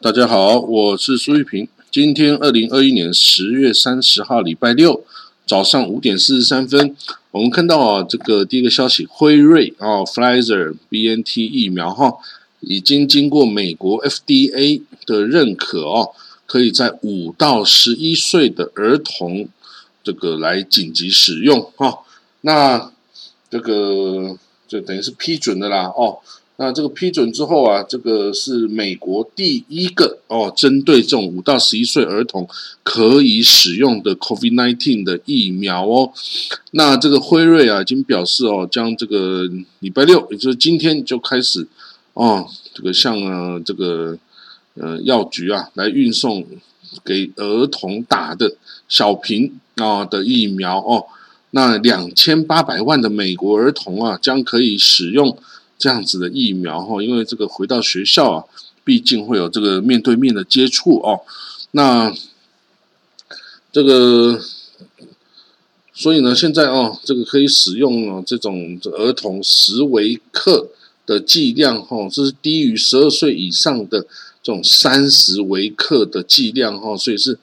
大家好，我是苏玉平。今天二零二一年十月三十号，礼拜六早上五点四十三分，我们看到啊，这个第一个消息，辉瑞啊 f l i z e r B N T 疫苗哈，已经经过美国 F D A 的认可哦，可以在五到十一岁的儿童这个来紧急使用哈。那这个就等于是批准的啦哦。那这个批准之后啊，这个是美国第一个哦，针对这种五到十一岁儿童可以使用的 COVID-19 的疫苗哦。那这个辉瑞啊，已经表示哦，将这个礼拜六，也就是今天就开始哦，这个向呃这个呃药局啊来运送给儿童打的小瓶啊的疫苗哦。那两千八百万的美国儿童啊，将可以使用。这样子的疫苗哈，因为这个回到学校啊，毕竟会有这个面对面的接触哦。那这个，所以呢，现在哦，这个可以使用哦，这种儿童十微克的剂量哈，这是低于十二岁以上的这种三十微克的剂量哈，所以是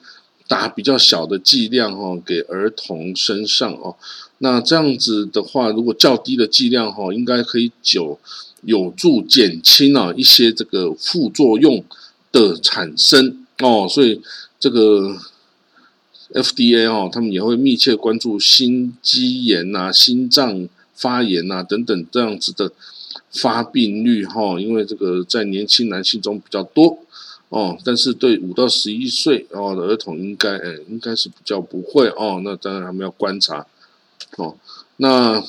打比较小的剂量哈，给儿童身上哦。那这样子的话，如果较低的剂量哈，应该可以有有助减轻啊一些这个副作用的产生哦，所以这个 FDA 哦，他们也会密切关注心肌炎呐、心脏发炎呐等等这样子的发病率哈，因为这个在年轻男性中比较多哦，但是对五到十一岁哦的儿童应该诶应该是比较不会哦，那当然他们要观察。哦，那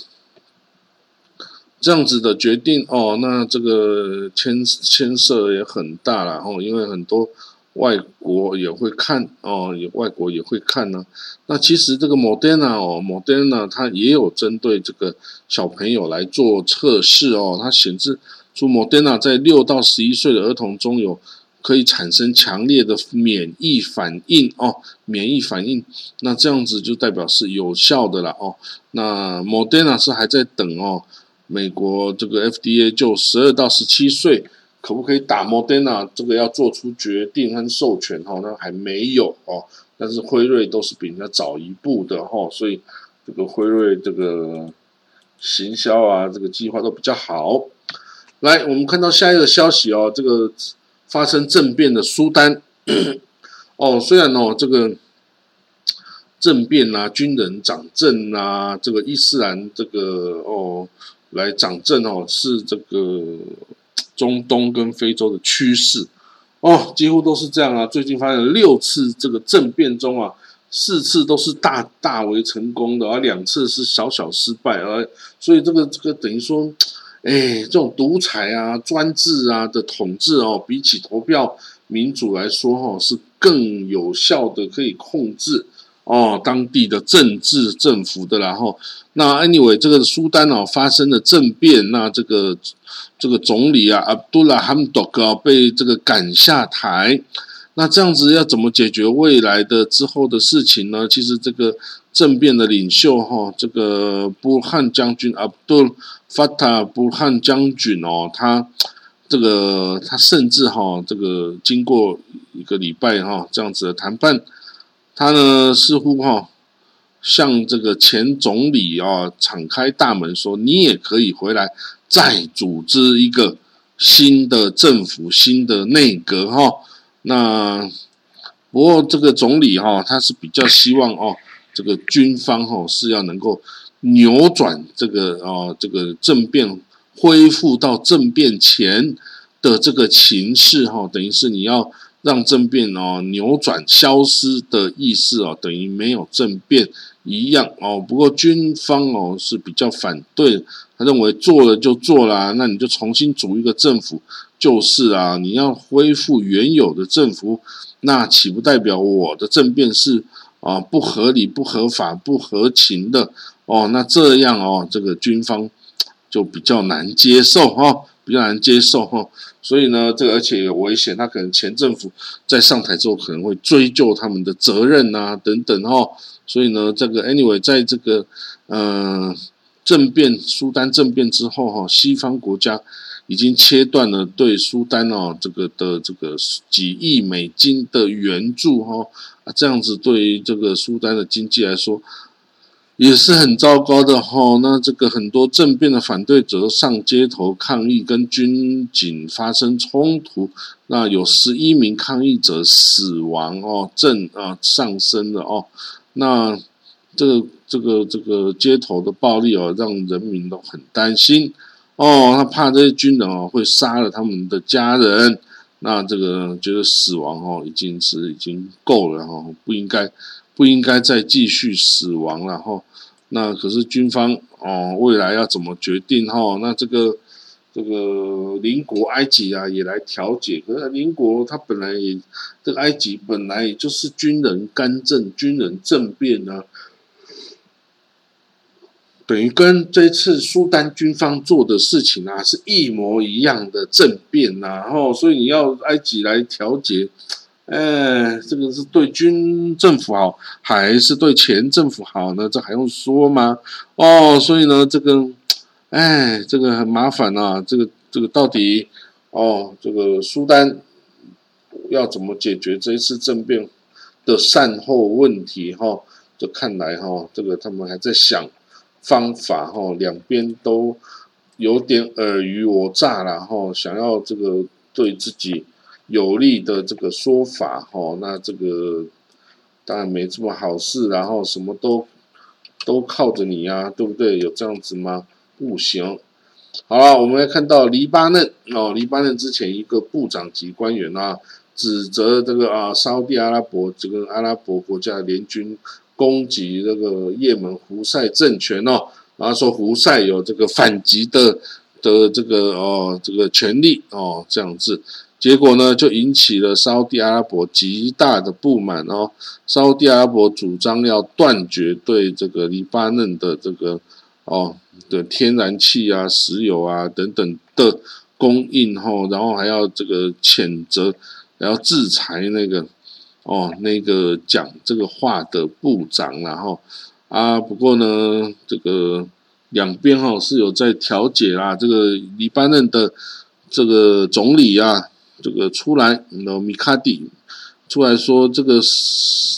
这样子的决定哦，那这个牵牵涉也很大了哦，因为很多外国也会看哦，也外国也会看呢。那其实这个 Modena 哦，Modena 它也有针对这个小朋友来做测试哦，它显示出 Modena 在六到十一岁的儿童中有。可以产生强烈的免疫反应哦，免疫反应，那这样子就代表是有效的了哦。那 Moderna 是还在等哦，美国这个 FDA 就十二到十七岁可不可以打 Moderna，这个要做出决定和授权哈，那还没有哦。但是辉瑞都是比人家早一步的哈，所以这个辉瑞这个行销啊，这个计划都比较好。来，我们看到下一个消息哦，这个。发生政变的苏丹，哦，虽然哦这个政变啊，军人掌政啊，这个伊斯兰这个哦来掌政哦，是这个中东跟非洲的趋势哦，几乎都是这样啊。最近发生六次这个政变中啊，四次都是大大为成功的，而两次是小小失败，而所以这个这个等于说。哎，这种独裁啊、专制啊的统治哦，比起投票民主来说，哈，是更有效的，可以控制哦当地的政治政府的。然后，那 anyway，这个苏丹哦发生了政变，那这个这个总理啊，阿杜拉哈姆多克被这个赶下台。那这样子要怎么解决未来的之后的事情呢？其实这个政变的领袖哈，这个布汉将军阿杜法塔布汉将军哦，他这个他甚至哈，这个经过一个礼拜哈这样子的谈判，他呢似乎哈向这个前总理啊敞开大门说，你也可以回来再组织一个新的政府、新的内阁哈。那不过这个总理哈，他是比较希望哦，这个军方哈是要能够扭转这个哦这个政变，恢复到政变前的这个情势哈，等于是你要让政变哦扭转消失的意思哦，等于没有政变一样哦。不过军方哦是比较反对，他认为做了就做了，那你就重新组一个政府。就是啊，你要恢复原有的政府，那岂不代表我的政变是啊不合理、不合法、不合情的哦？那这样哦，这个军方就比较难接受哈，比较难接受哈。所以呢，这个而且有危险，他可能前政府在上台之后可能会追究他们的责任啊等等哈。所以呢，这个 anyway，在这个嗯政变苏丹政变之后哈，西方国家。已经切断了对苏丹哦这个的这个几亿美金的援助哈啊，这样子对于这个苏丹的经济来说也是很糟糕的哈。那这个很多政变的反对者上街头抗议，跟军警发生冲突，那有十一名抗议者死亡哦，正啊上升了哦，那。这个这个这个街头的暴力哦，让人民都很担心哦，他怕这些军人哦会杀了他们的家人，那这个觉得死亡哦已经是已经够了哈，不应该不应该再继续死亡了哈。那可是军方哦未来要怎么决定哈？那这个这个邻国埃及啊也来调解，可是邻国他本来也这个埃及本来也就是军人干政、军人政变啊。等于跟这次苏丹军方做的事情啊是一模一样的政变呐，然后所以你要埃及来调解，哎，这个是对军政府好还是对前政府好呢？这还用说吗？哦，所以呢，这个，哎，这个很麻烦呐，这个这个到底哦，这个苏丹要怎么解决这一次政变的善后问题？哈，就看来哈，这个他们还在想。方法哈，两边都有点尔虞我诈了哈，想要这个对自己有利的这个说法哈，那这个当然没这么好事，然后什么都都靠着你呀，对不对？有这样子吗？不行。好了，我们来看到黎巴嫩哦，黎巴嫩之前一个部长级官员啊，指责这个啊，沙地阿拉伯这个阿拉伯国家联军。攻击这个也门胡塞政权哦，然后说胡塞有这个反击的的这个哦这个权利哦这样子，结果呢就引起了沙地阿拉伯极大的不满哦，沙地阿拉伯主张要断绝对这个黎巴嫩的这个哦的天然气啊、石油啊等等的供应后，然后还要这个谴责，然后制裁那个。哦，那个讲这个话的部长，然后啊，不过呢，这个两边哈是有在调解啦。这个黎巴嫩的这个总理啊，这个出来，那米卡蒂出来说，这个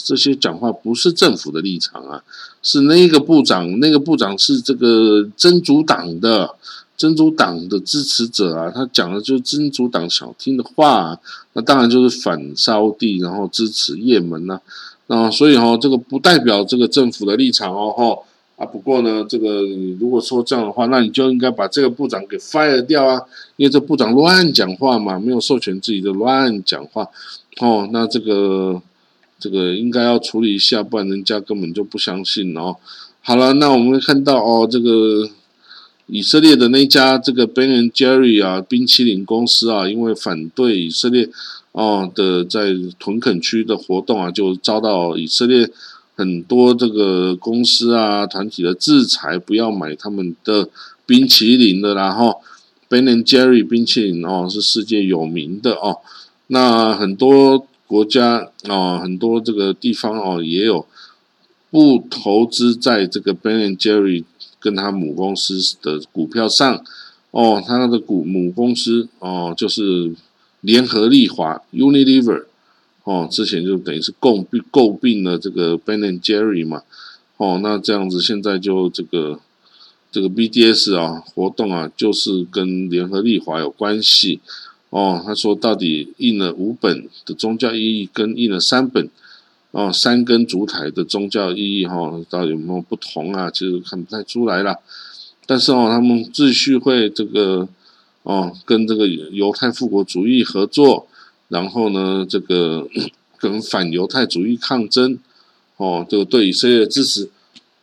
这些讲话不是政府的立场啊，是那个部长，那个部长是这个真主党的。真主党的支持者啊，他讲的就是真主党想听的话，那当然就是反沙地，然后支持也门呐，那所以哈，这个不代表这个政府的立场哦，哈啊，不过呢，这个如果说这样的话，那你就应该把这个部长给 fire 掉啊，因为这部长乱讲话嘛，没有授权自己就乱讲话，哦，那这个这个应该要处理一下，不然人家根本就不相信哦。好了，那我们看到哦，这个。以色列的那家这个 Ben and Jerry 啊冰淇淋公司啊，因为反对以色列哦的在屯垦区的活动啊，就遭到以色列很多这个公司啊团体的制裁，不要买他们的冰淇淋的然后 Ben and Jerry 冰淇淋哦是世界有名的哦，那很多国家哦很多这个地方哦也有不投资在这个 Ben and Jerry。跟他母公司的股票上，哦，他的股母公司哦，就是联合利华 （Unilever），哦，之前就等于是诟病诟病了这个 Ben and Jerry 嘛，哦，那这样子现在就这个这个 BDS 啊活动啊，就是跟联合利华有关系，哦，他说到底印了五本的宗教意义，跟印了三本。哦，三根烛台的宗教意义哈，到底有没有不同啊？其实看不太出来了。但是哦，他们继续会这个哦，跟这个犹太复国主义合作，然后呢，这个 跟反犹太主义抗争。哦，这个对以色列的支持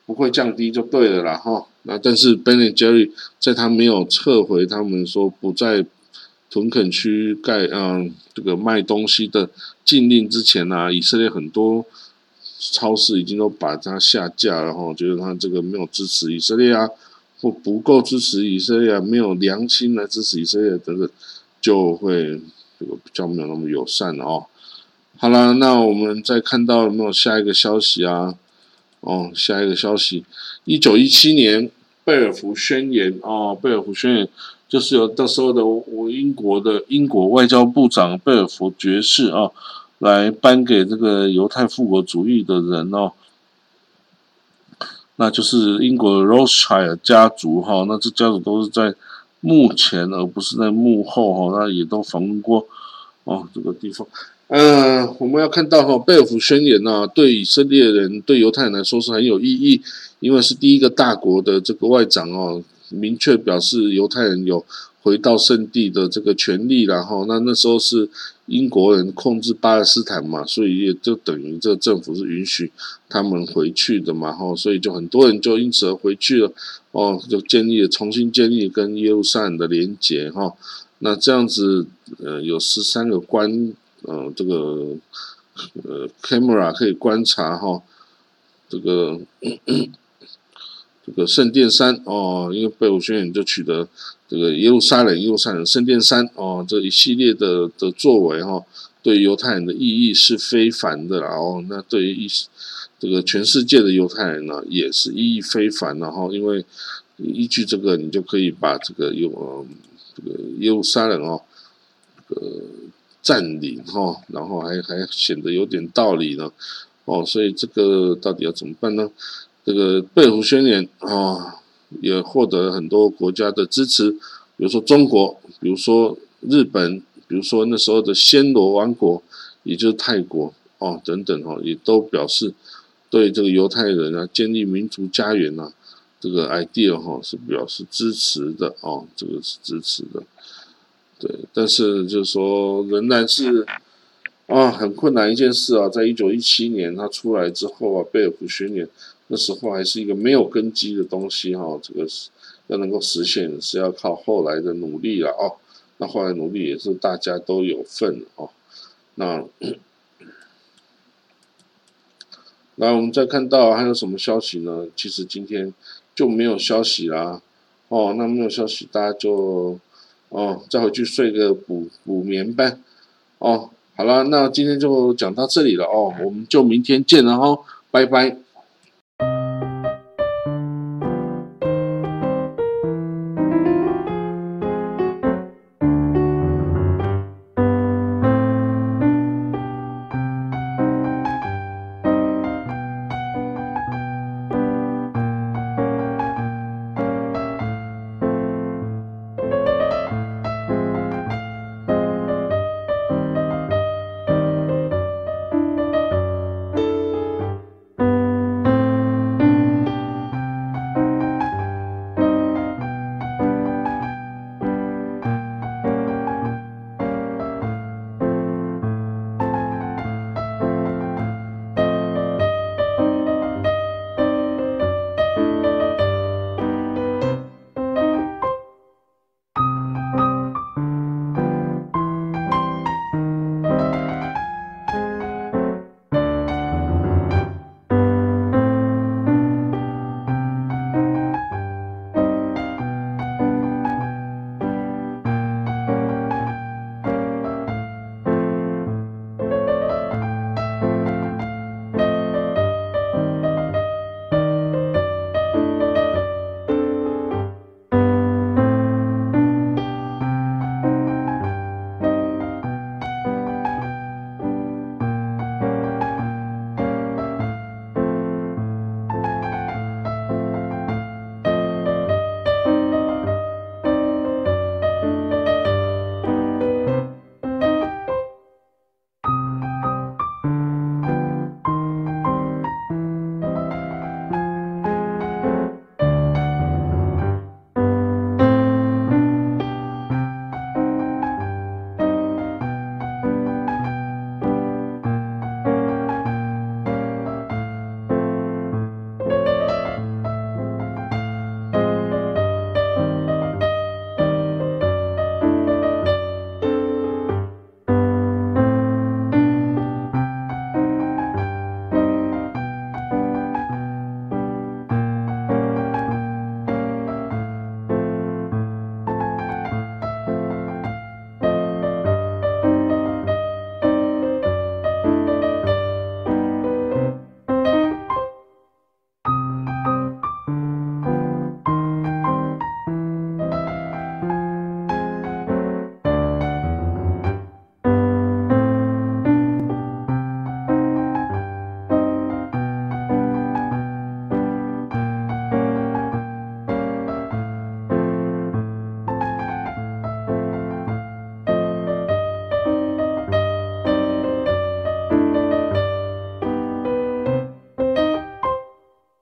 不会降低就对了啦哈。那但是 Ben and Jerry 在他没有撤回他们说不在。屯垦区盖嗯，这个卖东西的禁令之前呢，以色列很多超市已经都把它下架了哈，觉得它这个没有支持以色列啊，或不够支持以色列啊，没有良心来支持以色列等等，就会这个比较没有那么友善了哦。好了，那我们再看到有没有下一个消息啊？哦，下一个消息，一九一七年贝尔福宣言哦，贝尔福宣言。就是有那时候的我英国的英国外交部长贝尔福爵士啊，来颁给这个犹太复国主义的人哦，那就是英国的 Rothschild 家族哈，那这家族都是在幕前而不是在幕后哈，那也都访问过哦这个地方。嗯，我们要看到哈，贝尔福宣言呢，对以色列人、对犹太人来说是很有意义，因为是第一个大国的这个外长哦，明确表示犹太人有回到圣地的这个权利，然后那那时候是英国人控制巴勒斯坦嘛，所以也就等于这政府是允许他们回去的嘛，哈，所以就很多人就因此而回去了，哦，就建立了重新建立跟耶路撒冷的连结哈，那这样子呃有十三个关。呃，这个呃，camera 可以观察哈，这个这个圣殿山哦，因为贝鲁宣言就取得这个耶路撒冷、耶路撒冷圣殿山哦，这一系列的的作为哈，对犹太人的意义是非凡的啦哦，那对于意这个全世界的犹太人呢，也是意义非凡然后，因为依据这个，你就可以把这个有这个耶路撒冷哦，呃。占领哈，然后还还显得有点道理呢，哦，所以这个到底要怎么办呢？这个贝湖宣言啊，也获得了很多国家的支持，比如说中国，比如说日本，比如说那时候的暹罗王国，也就是泰国哦等等哦，也都表示对这个犹太人啊建立民族家园啊这个 idea 哈是表示支持的哦，这个是支持的。对，但是就是说，仍然是啊，很困难一件事啊。在一九一七年他出来之后啊，贝尔福宣言那时候还是一个没有根基的东西哈。这个是要能够实现，是要靠后来的努力了哦。那后来努力也是大家都有份哦。那那我们再看到还有什么消息呢？其实今天就没有消息啦。哦，那没有消息，大家就。哦，再回去睡个补补眠呗。哦，好了，那今天就讲到这里了哦，我们就明天见了哦，拜拜。